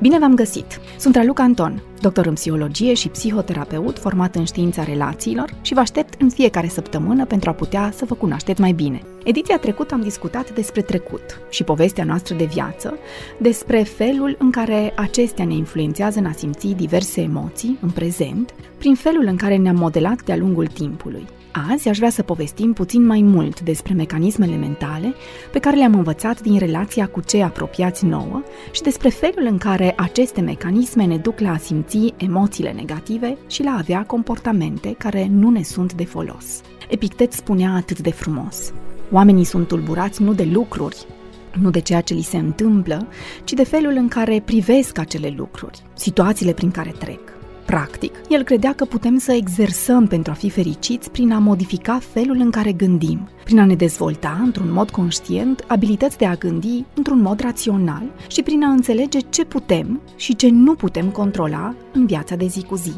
Bine v-am găsit! Sunt Raluca Anton, doctor în psihologie și psihoterapeut format în știința relațiilor și vă aștept în fiecare săptămână pentru a putea să vă cunoașteți mai bine. Ediția trecută am discutat despre trecut și povestea noastră de viață, despre felul în care acestea ne influențează în a simți diverse emoții în prezent, prin felul în care ne-am modelat de-a lungul timpului. Azi aș vrea să povestim puțin mai mult despre mecanismele mentale pe care le-am învățat din relația cu cei apropiați nouă și despre felul în care aceste mecanisme ne duc la a simți emoțiile negative și la a avea comportamente care nu ne sunt de folos. Epictet spunea atât de frumos. Oamenii sunt tulburați nu de lucruri, nu de ceea ce li se întâmplă, ci de felul în care privesc acele lucruri, situațiile prin care trec. Practic, el credea că putem să exersăm pentru a fi fericiți prin a modifica felul în care gândim, prin a ne dezvolta într-un mod conștient abilități de a gândi într-un mod rațional și prin a înțelege ce putem și ce nu putem controla în viața de zi cu zi.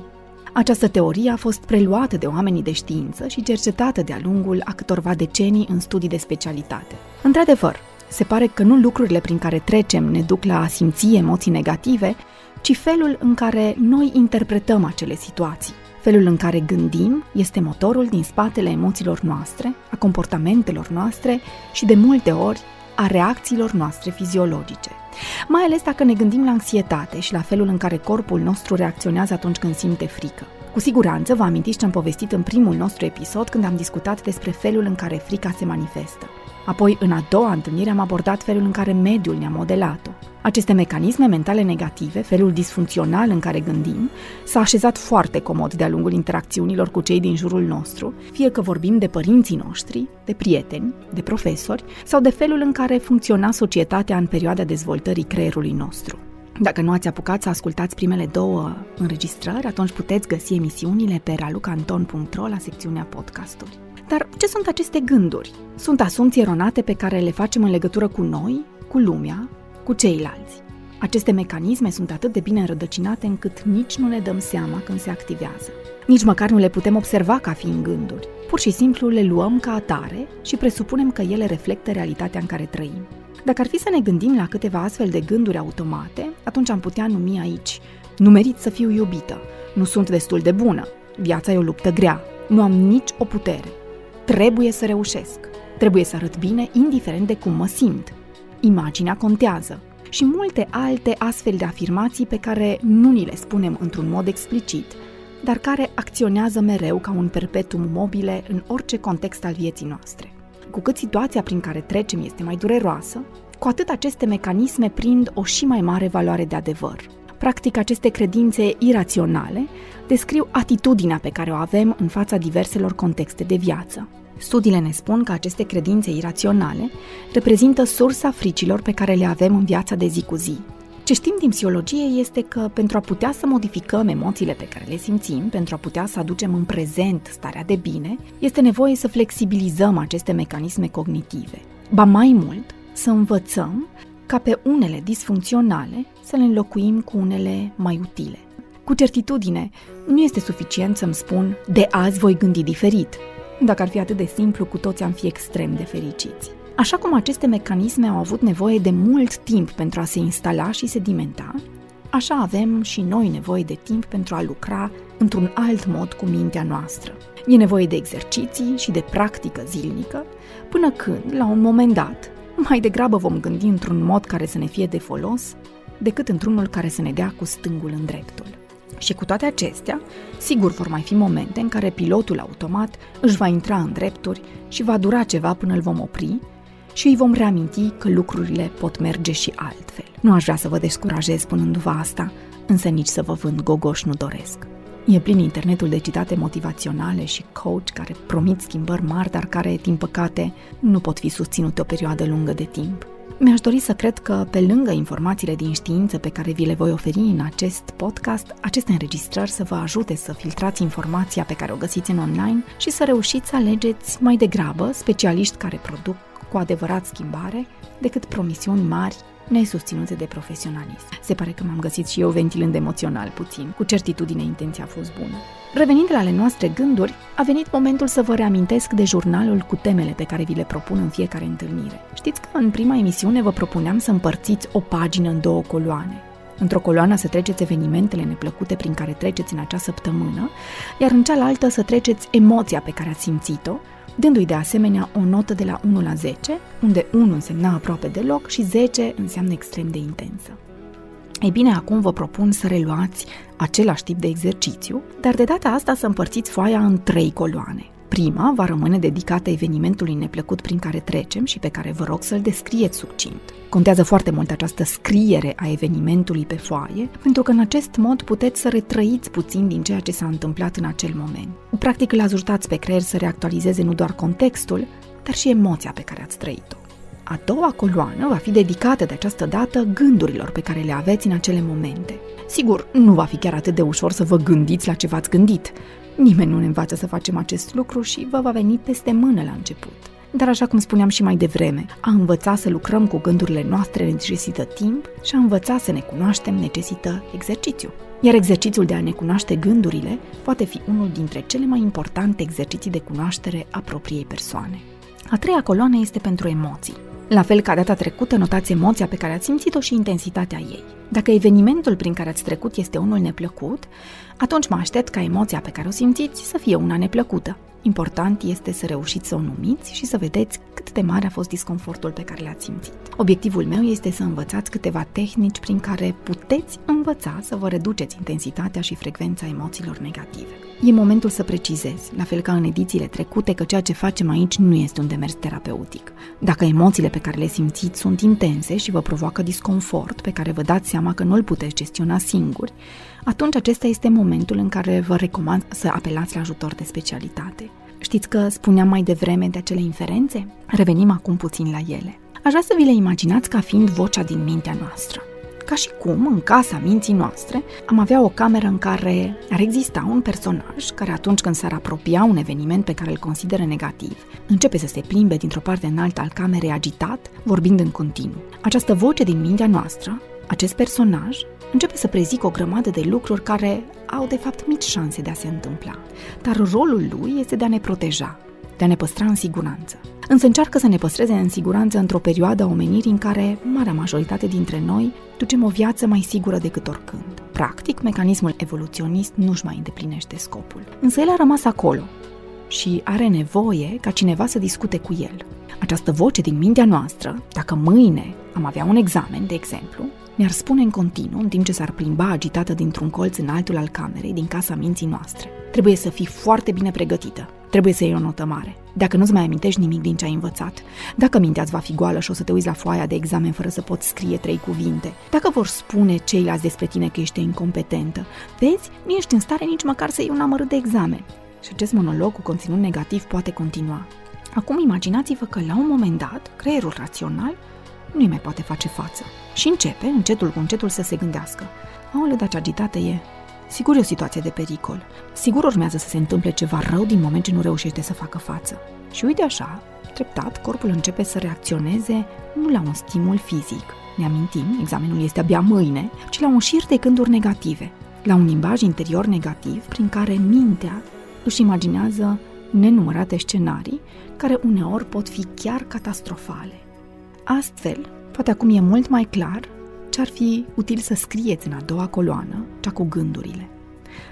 Această teorie a fost preluată de oamenii de știință și cercetată de-a lungul a câtorva decenii în studii de specialitate. Într-adevăr, se pare că nu lucrurile prin care trecem ne duc la a simți emoții negative, ci felul în care noi interpretăm acele situații. Felul în care gândim este motorul din spatele emoțiilor noastre, a comportamentelor noastre și de multe ori a reacțiilor noastre fiziologice. Mai ales dacă ne gândim la anxietate și la felul în care corpul nostru reacționează atunci când simte frică. Cu siguranță vă amintiți ce am povestit în primul nostru episod când am discutat despre felul în care frica se manifestă. Apoi, în a doua întâlnire, am abordat felul în care mediul ne-a modelat-o. Aceste mecanisme mentale negative, felul disfuncțional în care gândim, s-a așezat foarte comod de-a lungul interacțiunilor cu cei din jurul nostru, fie că vorbim de părinții noștri, de prieteni, de profesori sau de felul în care funcționa societatea în perioada dezvoltării creierului nostru. Dacă nu ați apucat să ascultați primele două înregistrări, atunci puteți găsi emisiunile pe ralucanton.ro la secțiunea podcasturi. Dar ce sunt aceste gânduri? Sunt asumții eronate pe care le facem în legătură cu noi, cu lumea, cu ceilalți. Aceste mecanisme sunt atât de bine înrădăcinate încât nici nu ne dăm seama când se activează. Nici măcar nu le putem observa ca fiind gânduri. Pur și simplu le luăm ca atare și presupunem că ele reflectă realitatea în care trăim. Dacă ar fi să ne gândim la câteva astfel de gânduri automate, atunci am putea numi aici Nu merit să fiu iubită, nu sunt destul de bună, viața e o luptă grea, nu am nici o putere, trebuie să reușesc, trebuie să arăt bine indiferent de cum mă simt, imaginea contează și multe alte astfel de afirmații pe care nu ni le spunem într-un mod explicit, dar care acționează mereu ca un perpetuum mobile în orice context al vieții noastre. Cu cât situația prin care trecem este mai dureroasă, cu atât aceste mecanisme prind o și mai mare valoare de adevăr. Practic, aceste credințe iraționale descriu atitudinea pe care o avem în fața diverselor contexte de viață. Studiile ne spun că aceste credințe iraționale reprezintă sursa fricilor pe care le avem în viața de zi cu zi. Ce știm din psihologie este că pentru a putea să modificăm emoțiile pe care le simțim, pentru a putea să aducem în prezent starea de bine, este nevoie să flexibilizăm aceste mecanisme cognitive. Ba mai mult, să învățăm ca pe unele disfuncționale să le înlocuim cu unele mai utile. Cu certitudine, nu este suficient să-mi spun de azi voi gândi diferit, dacă ar fi atât de simplu, cu toți am fi extrem de fericiți. Așa cum aceste mecanisme au avut nevoie de mult timp pentru a se instala și sedimenta, așa avem și noi nevoie de timp pentru a lucra într-un alt mod cu mintea noastră. E nevoie de exerciții și de practică zilnică, până când, la un moment dat, mai degrabă vom gândi într-un mod care să ne fie de folos, decât într-unul care să ne dea cu stângul în dreptul. Și cu toate acestea, sigur vor mai fi momente în care pilotul automat își va intra în drepturi și va dura ceva până îl vom opri și îi vom reaminti că lucrurile pot merge și altfel. Nu aș vrea să vă descurajez spunându-vă asta, însă nici să vă vând gogoș nu doresc. E plin internetul de citate motivaționale și coach care promit schimbări mari, dar care, din păcate, nu pot fi susținute o perioadă lungă de timp. Mi-aș dori să cred că, pe lângă informațiile din știință pe care vi le voi oferi în acest podcast, aceste înregistrări să vă ajute să filtrați informația pe care o găsiți în online și să reușiți să alegeți mai degrabă specialiști care produc cu adevărat schimbare decât promisiuni mari nesusținute de profesionalism. Se pare că m-am găsit și eu ventilând emoțional puțin. Cu certitudine intenția a fost bună. Revenind la ale noastre gânduri, a venit momentul să vă reamintesc de jurnalul cu temele pe care vi le propun în fiecare întâlnire. Știți că în prima emisiune vă propuneam să împărțiți o pagină în două coloane. Într-o coloană să treceți evenimentele neplăcute prin care treceți în acea săptămână, iar în cealaltă să treceți emoția pe care ați simțit-o, dându-i de asemenea o notă de la 1 la 10, unde 1 însemna aproape deloc și 10 înseamnă extrem de intensă. Ei bine, acum vă propun să reluați același tip de exercițiu, dar de data asta să împărțiți foaia în trei coloane. Prima va rămâne dedicată evenimentului neplăcut prin care trecem și pe care vă rog să-l descrieți succint. Contează foarte mult această scriere a evenimentului pe foaie, pentru că în acest mod puteți să retrăiți puțin din ceea ce s-a întâmplat în acel moment. Practic îl ajutați pe creier să reactualizeze nu doar contextul, dar și emoția pe care ați trăit-o. A doua coloană va fi dedicată de această dată gândurilor pe care le aveți în acele momente. Sigur, nu va fi chiar atât de ușor să vă gândiți la ce v-ați gândit. Nimeni nu ne învață să facem acest lucru și vă va veni peste mână la început. Dar așa cum spuneam și mai devreme, a învăța să lucrăm cu gândurile noastre necesită timp și a învăța să ne cunoaștem necesită exercițiu. Iar exercițiul de a ne cunoaște gândurile poate fi unul dintre cele mai importante exerciții de cunoaștere a propriei persoane. A treia coloană este pentru emoții. La fel ca data trecută, notați emoția pe care ați simțit-o și intensitatea ei. Dacă evenimentul prin care ați trecut este unul neplăcut, atunci mă aștept ca emoția pe care o simțiți să fie una neplăcută. Important este să reușiți să o numiți și să vedeți cât de mare a fost disconfortul pe care l-ați simțit. Obiectivul meu este să învățați câteva tehnici prin care puteți învăța să vă reduceți intensitatea și frecvența emoțiilor negative. E momentul să precizez, la fel ca în edițiile trecute, că ceea ce facem aici nu este un demers terapeutic. Dacă emoțiile pe care le simțiți sunt intense și vă provoacă disconfort, pe care vă dați seama că nu îl puteți gestiona singuri, atunci acesta este momentul în care vă recomand să apelați la ajutor de specialitate. Știți că spuneam mai devreme de acele inferențe? Revenim acum puțin la ele. Aș vrea să vi le imaginați ca fiind vocea din mintea noastră. Ca și cum, în casa minții noastre, am avea o cameră în care ar exista un personaj care atunci când s-ar apropia un eveniment pe care îl consideră negativ, începe să se plimbe dintr-o parte în alta al camerei agitat, vorbind în continuu. Această voce din mintea noastră, acest personaj, începe să prezică o grămadă de lucruri care au de fapt mici șanse de a se întâmpla. Dar rolul lui este de a ne proteja, de a ne păstra în siguranță. Însă încearcă să ne păstreze în siguranță într-o perioadă a omenirii în care marea majoritate dintre noi ducem o viață mai sigură decât oricând. Practic, mecanismul evoluționist nu-și mai îndeplinește scopul. Însă el a rămas acolo și are nevoie ca cineva să discute cu el. Această voce din mintea noastră, dacă mâine am avea un examen, de exemplu, mi-ar spune în continuu, în timp ce s-ar plimba agitată dintr-un colț în altul al camerei, din casa minții noastre. Trebuie să fii foarte bine pregătită. Trebuie să iei o notă mare. Dacă nu-ți mai amintești nimic din ce ai învățat, dacă mintea îți va fi goală și o să te uiți la foaia de examen fără să poți scrie trei cuvinte, dacă vor spune ceilalți despre tine că ești incompetentă, vezi, nu ești în stare nici măcar să iei un amărât de examen. Și acest monolog cu conținut negativ poate continua. Acum imaginați-vă că la un moment dat, creierul rațional nu-i mai poate face față. Și începe, încetul cu încetul, să se gândească. Aoleu, dar ce agitată e. Sigur e o situație de pericol. Sigur urmează să se întâmple ceva rău din moment ce nu reușește să facă față. Și uite așa, treptat, corpul începe să reacționeze nu la un stimul fizic, ne amintim, examenul este abia mâine, ci la un șir de gânduri negative, la un limbaj interior negativ prin care mintea își imaginează nenumărate scenarii care uneori pot fi chiar catastrofale. Astfel, poate acum e mult mai clar ce ar fi util să scrieți în a doua coloană, cea cu gândurile.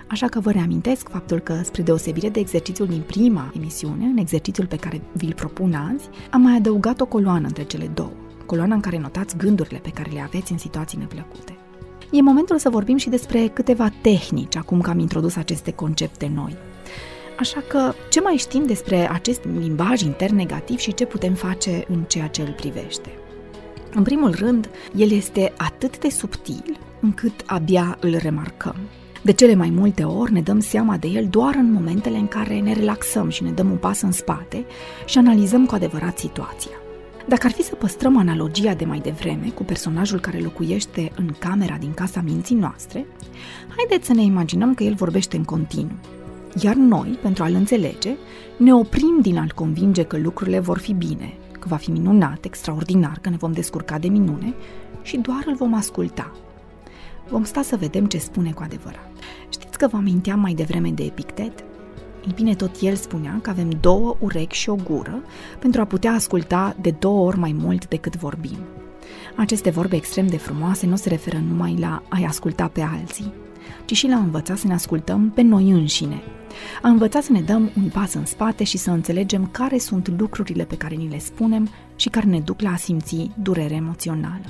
Așa că vă reamintesc faptul că, spre deosebire de exercițiul din prima emisiune, în exercițiul pe care vi-l propun azi, am mai adăugat o coloană între cele două, coloana în care notați gândurile pe care le aveți în situații neplăcute. E momentul să vorbim și despre câteva tehnici, acum că am introdus aceste concepte noi. Așa că, ce mai știm despre acest limbaj intern negativ și ce putem face în ceea ce îl privește? În primul rând, el este atât de subtil încât abia îl remarcăm. De cele mai multe ori ne dăm seama de el doar în momentele în care ne relaxăm și ne dăm un pas în spate și analizăm cu adevărat situația. Dacă ar fi să păstrăm analogia de mai devreme cu personajul care locuiește în camera din casa minții noastre, haideți să ne imaginăm că el vorbește în continuu. Iar noi, pentru a-l înțelege, ne oprim din a-l convinge că lucrurile vor fi bine, că va fi minunat, extraordinar, că ne vom descurca de minune și doar îl vom asculta. Vom sta să vedem ce spune cu adevărat. Știți că vă aminteam mai devreme de Epictet? Ei bine, tot el spunea că avem două urechi și o gură pentru a putea asculta de două ori mai mult decât vorbim. Aceste vorbe extrem de frumoase nu se referă numai la a-i asculta pe alții, ci și la a învăța să ne ascultăm pe noi înșine. A învăța să ne dăm un pas în spate și să înțelegem care sunt lucrurile pe care ni le spunem și care ne duc la a simți durere emoțională.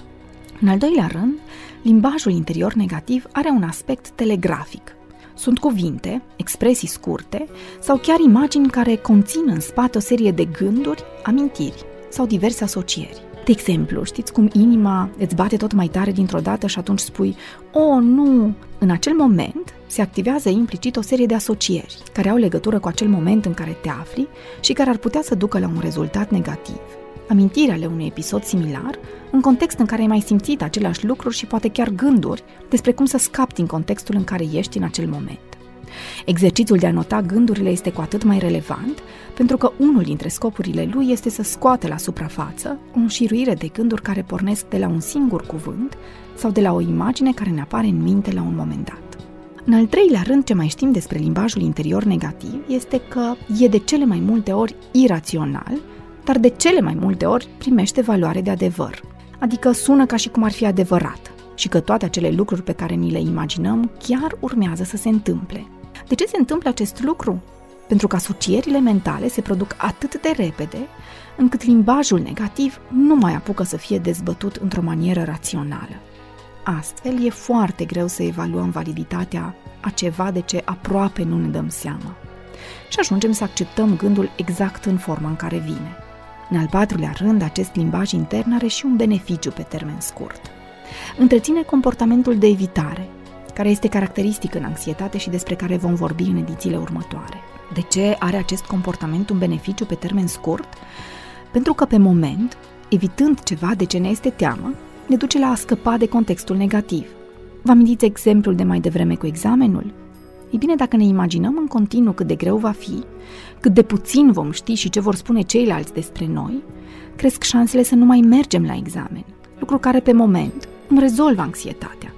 În al doilea rând, limbajul interior negativ are un aspect telegrafic. Sunt cuvinte, expresii scurte sau chiar imagini care conțin în spate o serie de gânduri, amintiri sau diverse asocieri. De exemplu, știți cum inima îți bate tot mai tare dintr-o dată și atunci spui O, oh, nu! În acel moment se activează implicit o serie de asocieri care au legătură cu acel moment în care te afli și care ar putea să ducă la un rezultat negativ. Amintirea ale unui episod similar, în context în care ai mai simțit aceleași lucruri și poate chiar gânduri despre cum să scapi din contextul în care ești în acel moment. Exercițiul de a nota gândurile este cu atât mai relevant, pentru că unul dintre scopurile lui este să scoate la suprafață o înșiruire de gânduri care pornesc de la un singur cuvânt sau de la o imagine care ne apare în minte la un moment dat. În al treilea rând, ce mai știm despre limbajul interior negativ este că e de cele mai multe ori irațional, dar de cele mai multe ori primește valoare de adevăr, adică sună ca și cum ar fi adevărat și că toate acele lucruri pe care ni le imaginăm chiar urmează să se întâmple. De ce se întâmplă acest lucru? Pentru că asocierile mentale se produc atât de repede încât limbajul negativ nu mai apucă să fie dezbătut într-o manieră rațională. Astfel, e foarte greu să evaluăm validitatea a ceva de ce aproape nu ne dăm seama. Și ajungem să acceptăm gândul exact în forma în care vine. În al patrulea rând, acest limbaj intern are și un beneficiu pe termen scurt. Întreține comportamentul de evitare, care este caracteristic în anxietate și despre care vom vorbi în edițiile următoare. De ce are acest comportament un beneficiu pe termen scurt? Pentru că pe moment, evitând ceva de ce ne este teamă, ne duce la a scăpa de contextul negativ. Vă amintiți exemplul de mai devreme cu examenul? Ei bine, dacă ne imaginăm în continuu cât de greu va fi, cât de puțin vom ști și ce vor spune ceilalți despre noi, cresc șansele să nu mai mergem la examen, lucru care pe moment îmi rezolvă anxietatea.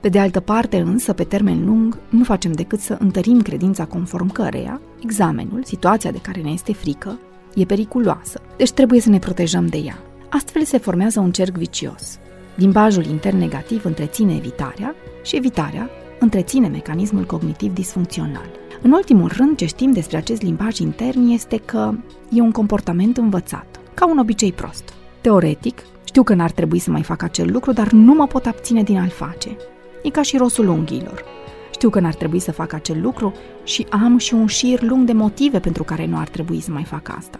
Pe de altă parte, însă, pe termen lung, nu facem decât să întărim credința conform căreia examenul, situația de care ne este frică, e periculoasă, deci trebuie să ne protejăm de ea. Astfel se formează un cerc vicios. Limbajul intern negativ întreține evitarea și evitarea întreține mecanismul cognitiv disfuncțional. În ultimul rând, ce știm despre acest limbaj intern este că e un comportament învățat, ca un obicei prost. Teoretic, știu că n-ar trebui să mai fac acel lucru, dar nu mă pot abține din a-l face. E ca și rosul unghiilor. Știu că n-ar trebui să fac acel lucru și am și un șir lung de motive pentru care nu ar trebui să mai fac asta.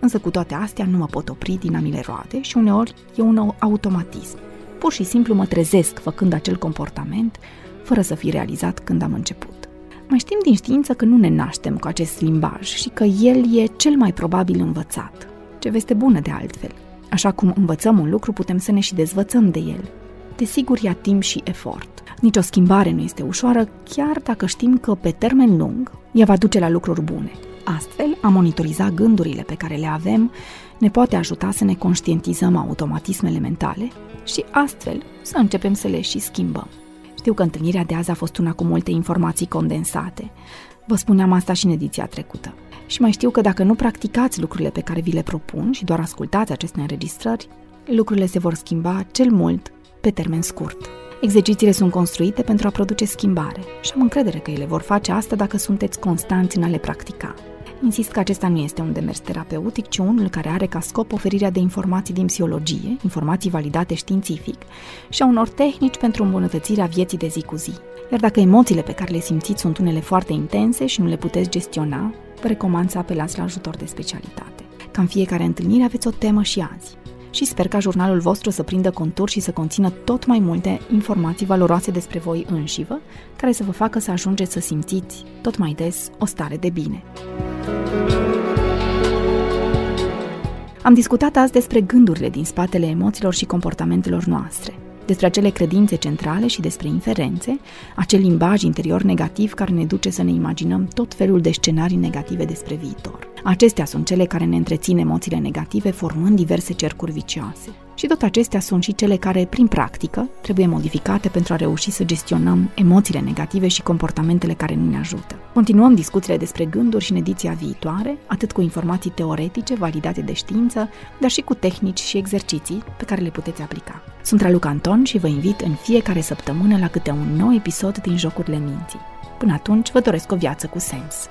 Însă cu toate astea nu mă pot opri din a mi le roade și uneori e un automatism. Pur și simplu mă trezesc făcând acel comportament fără să fi realizat când am început. Mai știm din știință că nu ne naștem cu acest limbaj și că el e cel mai probabil învățat. Ce veste bună de altfel. Așa cum învățăm un lucru, putem să ne și dezvățăm de el. Desigur, ia timp și efort. Nici o schimbare nu este ușoară, chiar dacă știm că, pe termen lung, ea va duce la lucruri bune. Astfel, a monitoriza gândurile pe care le avem ne poate ajuta să ne conștientizăm automatismele mentale și astfel să începem să le și schimbăm. Știu că întâlnirea de azi a fost una cu multe informații condensate. Vă spuneam asta și în ediția trecută. Și mai știu că dacă nu practicați lucrurile pe care vi le propun și doar ascultați aceste înregistrări, lucrurile se vor schimba cel mult pe termen scurt. Exercițiile sunt construite pentru a produce schimbare și am încredere că ele vor face asta dacă sunteți constanți în a le practica. Insist că acesta nu este un demers terapeutic, ci unul care are ca scop oferirea de informații din psihologie, informații validate științific și a unor tehnici pentru îmbunătățirea vieții de zi cu zi. Iar dacă emoțiile pe care le simțiți sunt unele foarte intense și nu le puteți gestiona, vă recomand să apelați la ajutor de specialitate. Ca în fiecare întâlnire aveți o temă și azi. Și sper ca jurnalul vostru să prindă contur și să conțină tot mai multe informații valoroase despre voi înșivă, care să vă facă să ajungeți să simțiți tot mai des o stare de bine. Am discutat azi despre gândurile din spatele emoțiilor și comportamentelor noastre, despre acele credințe centrale și despre inferențe, acel limbaj interior negativ care ne duce să ne imaginăm tot felul de scenarii negative despre viitor. Acestea sunt cele care ne întrețin emoțiile negative, formând diverse cercuri vicioase. Și tot acestea sunt și cele care, prin practică, trebuie modificate pentru a reuși să gestionăm emoțiile negative și comportamentele care nu ne ajută. Continuăm discuțiile despre gânduri și în ediția viitoare, atât cu informații teoretice validate de știință, dar și cu tehnici și exerciții pe care le puteți aplica. Sunt Raluca Anton și vă invit în fiecare săptămână la câte un nou episod din Jocurile Minții. Până atunci, vă doresc o viață cu sens.